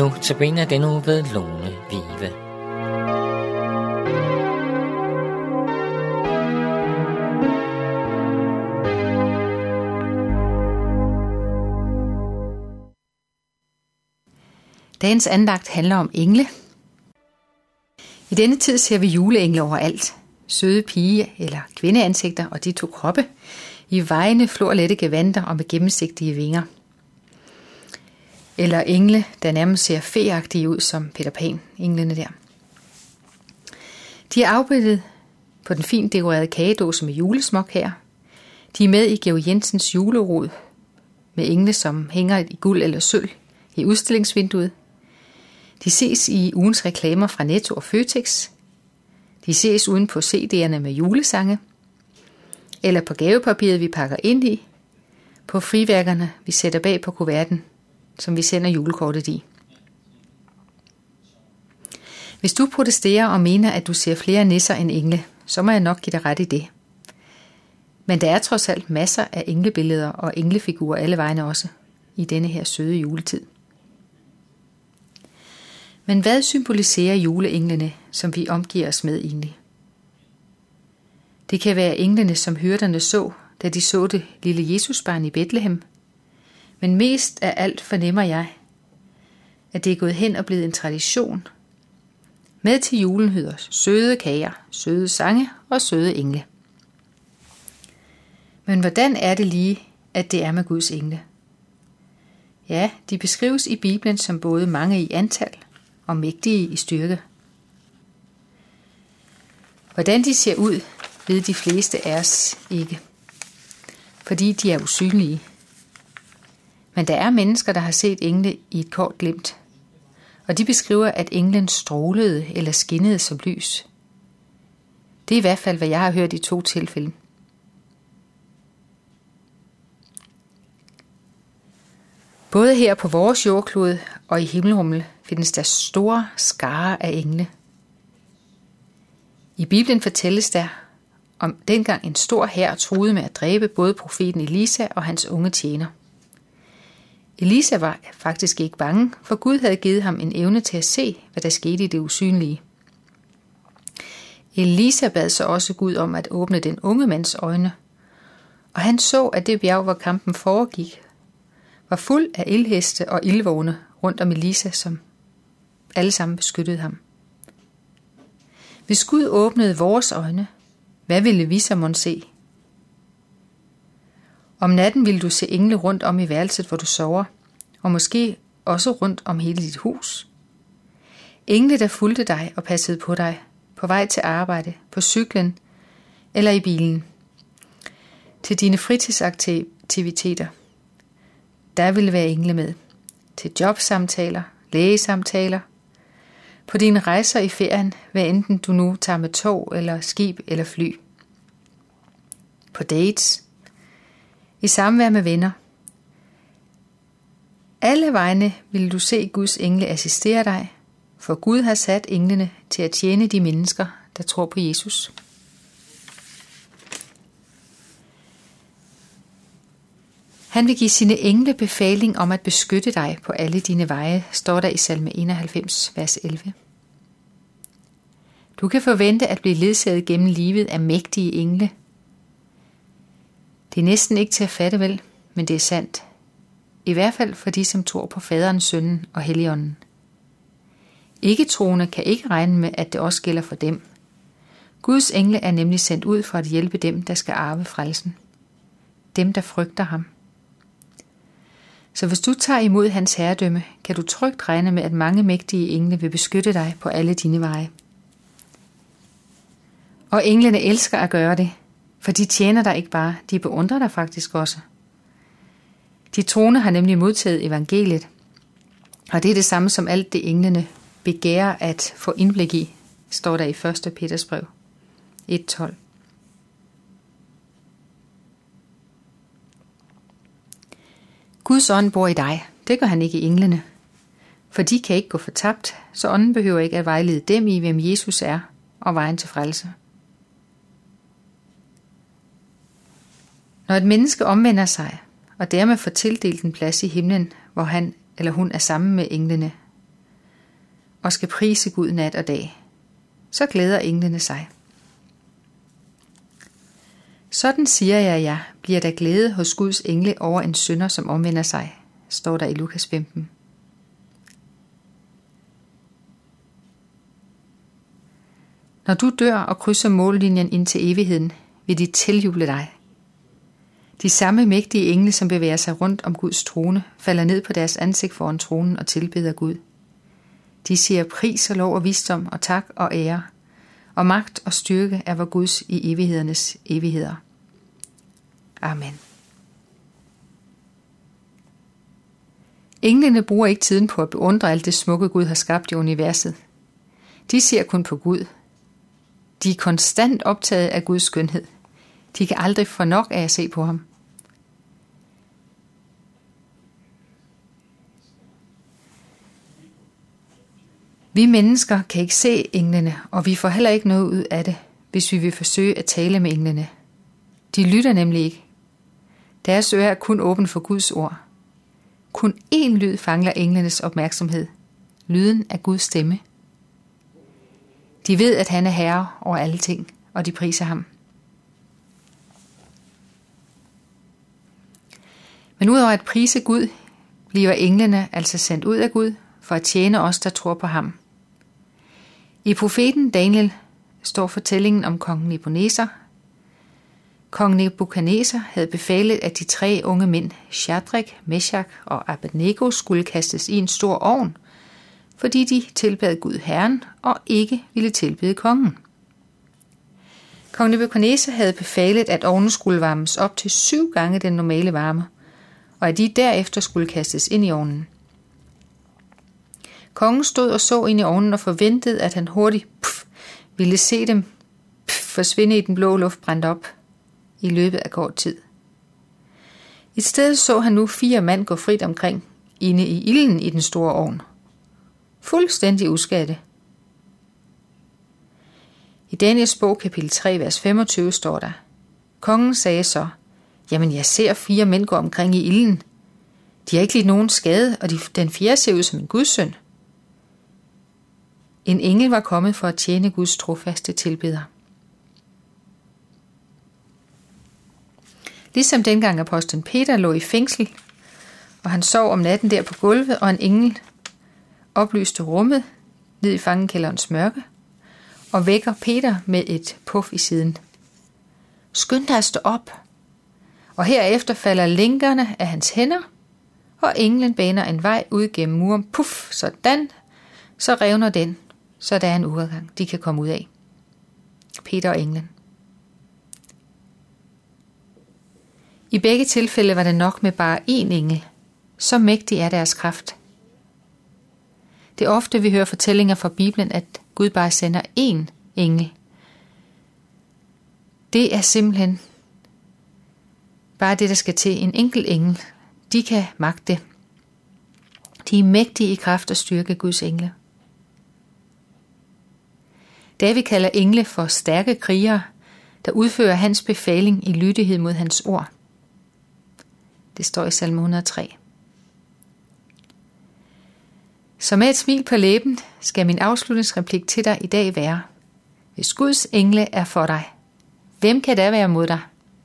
Nu tabiner den uge ved Lone Vive. Dagens andagt handler om engle. I denne tid ser vi juleengle overalt. Søde pige- eller kvindeansigter og de to kroppe i vejene florlette gevanter og med gennemsigtige vinger. Eller engle, der nærmest ser feagtige ud som Peter Pan, englene der. De er afbildet på den fint dekorerede kagedåse med julesmok her. De er med i Georg Jensens julerod med engle, som hænger i guld eller sølv i udstillingsvinduet. De ses i ugens reklamer fra Netto og Føtex. De ses uden på CD'erne med julesange. Eller på gavepapiret, vi pakker ind i. På friværkerne, vi sætter bag på kuverten, som vi sender julekortet i. Hvis du protesterer og mener, at du ser flere nisser end engle, så må jeg nok give dig ret i det. Men der er trods alt masser af englebilleder og englefigurer alle vegne også i denne her søde juletid. Men hvad symboliserer juleenglene, som vi omgiver os med egentlig? Det kan være englene, som hyrderne så, da de så det lille Jesusbarn i Bethlehem. Men mest af alt fornemmer jeg, at det er gået hen og blevet en tradition. Med til julen hyder søde kager, søde sange og søde engle. Men hvordan er det lige, at det er med Guds engle? Ja, de beskrives i Bibelen som både mange i antal og mægtige i styrke. Hvordan de ser ud, ved de fleste af os ikke, fordi de er usynlige. Men der er mennesker, der har set engle i et kort glimt, og de beskriver, at englen strålede eller skinnede som lys. Det er i hvert fald, hvad jeg har hørt i to tilfælde. Både her på vores jordklode og i himmelrummet findes der store skare af engle. I Bibelen fortælles der om dengang en stor hær truede med at dræbe både profeten Elisa og hans unge tjener. Elisa var faktisk ikke bange, for Gud havde givet ham en evne til at se, hvad der skete i det usynlige. Elisa bad så også Gud om at åbne den unge mands øjne, og han så, at det bjerg, hvor kampen foregik, var fuld af ildheste og ildvogne rundt om Elisa, som alle sammen beskyttede ham. Hvis Gud åbnede vores øjne, hvad ville vi så måtte se? Om natten ville du se engle rundt om i værelset, hvor du sover, og måske også rundt om hele dit hus. Engle, der fulgte dig og passede på dig, på vej til arbejde, på cyklen eller i bilen. Til dine fritidsaktiviteter. Der ville være engle med. Til jobsamtaler, lægesamtaler, på dine rejser i ferien, hvad enten du nu tager med tog eller skib eller fly. På dates. I samvær med venner. Alle vegne vil du se Guds engle assistere dig, for Gud har sat englene til at tjene de mennesker, der tror på Jesus. Han vil give sine engle befaling om at beskytte dig på alle dine veje, står der i salme 91, vers 11. Du kan forvente at blive ledsaget gennem livet af mægtige engle. Det er næsten ikke til at fatte vel, men det er sandt. I hvert fald for de, som tror på faderen, sønnen og helligånden. Ikke troende kan ikke regne med, at det også gælder for dem. Guds engle er nemlig sendt ud for at hjælpe dem, der skal arve frelsen. Dem, der frygter ham. Så hvis du tager imod hans herredømme, kan du trygt regne med, at mange mægtige engle vil beskytte dig på alle dine veje. Og englene elsker at gøre det, for de tjener dig ikke bare, de beundrer dig faktisk også. De troende har nemlig modtaget evangeliet, og det er det samme som alt det englene begærer at få indblik i, står der i 1. Peters brev 1.12. Guds ånd bor i dig. Det gør han ikke i englene. For de kan ikke gå fortabt, så ånden behøver ikke at vejlede dem i, hvem Jesus er og vejen til frelse. Når et menneske omvender sig, og dermed får tildelt en plads i himlen, hvor han eller hun er sammen med englene, og skal prise Gud nat og dag. Så glæder englene sig. Sådan siger jeg jer, bliver der glæde hos Guds engle over en synder, som omvender sig, står der i Lukas 15. Når du dør og krydser mållinjen ind til evigheden, vil de tiljuble dig. De samme mægtige engle, som bevæger sig rundt om Guds trone, falder ned på deres ansigt foran tronen og tilbeder Gud. De siger pris og lov og visdom og tak og ære, og magt og styrke er vor Guds i evighedernes evigheder. Amen. Englene bruger ikke tiden på at beundre alt det smukke Gud har skabt i universet. De ser kun på Gud. De er konstant optaget af Guds skønhed. De kan aldrig få nok af at se på ham. Vi mennesker kan ikke se englene, og vi får heller ikke noget ud af det, hvis vi vil forsøge at tale med englene. De lytter nemlig ikke. Deres øre er kun åben for Guds ord. Kun én lyd fanger englenes opmærksomhed. Lyden af Guds stemme. De ved, at han er herre over alle ting, og de priser ham. Men udover at prise Gud, bliver englene altså sendt ud af Gud for at tjene os, der tror på ham. I profeten Daniel står fortællingen om kongen Nebuchadnezzar. Kong Nebuchadnezzar havde befalet, at de tre unge mænd, Shadrach, Meshach og Abednego, skulle kastes i en stor ovn, fordi de tilbad Gud Herren og ikke ville tilbede kongen. Kong Nebuchadnezzar havde befalet, at ovnen skulle varmes op til syv gange den normale varme, og at de derefter skulle kastes ind i ovnen. Kongen stod og så ind i ovnen og forventede, at han hurtigt puff, ville se dem puff, forsvinde i den blå luft brændt op i løbet af kort tid. I stedet så han nu fire mand gå frit omkring inde i ilden i den store ovn. Fuldstændig uskatte. I Daniels bog kapitel 3, vers 25 står der, Kongen sagde så, Jamen jeg ser fire mænd gå omkring i ilden. De har ikke lidt nogen skade, og de, den fjerde ser ud som en gudsøn. En engel var kommet for at tjene Guds trofaste tilbeder. Ligesom dengang apostlen Peter lå i fængsel, og han sov om natten der på gulvet, og en engel oplyste rummet ned i fangekælderens mørke, og vækker Peter med et puff i siden. Skynd dig at stå op, og herefter falder linkerne af hans hænder, og englen baner en vej ud gennem muren. Puff, sådan, så revner den, så der er en udgang, de kan komme ud af. Peter og englen. I begge tilfælde var det nok med bare én engel. Så mægtig er deres kraft. Det er ofte, vi hører fortællinger fra Bibelen, at Gud bare sender én engel. Det er simpelthen bare det, der skal til. En enkelt engel. De kan magte. De er mægtige i kraft og styrke Guds engle. David kalder engle for stærke krigere, der udfører hans befaling i lydighed mod hans ord. Det står i salme 103. Så med et smil på læben skal min afslutningsreplik til dig i dag være, hvis Guds engle er for dig, hvem kan da være mod dig?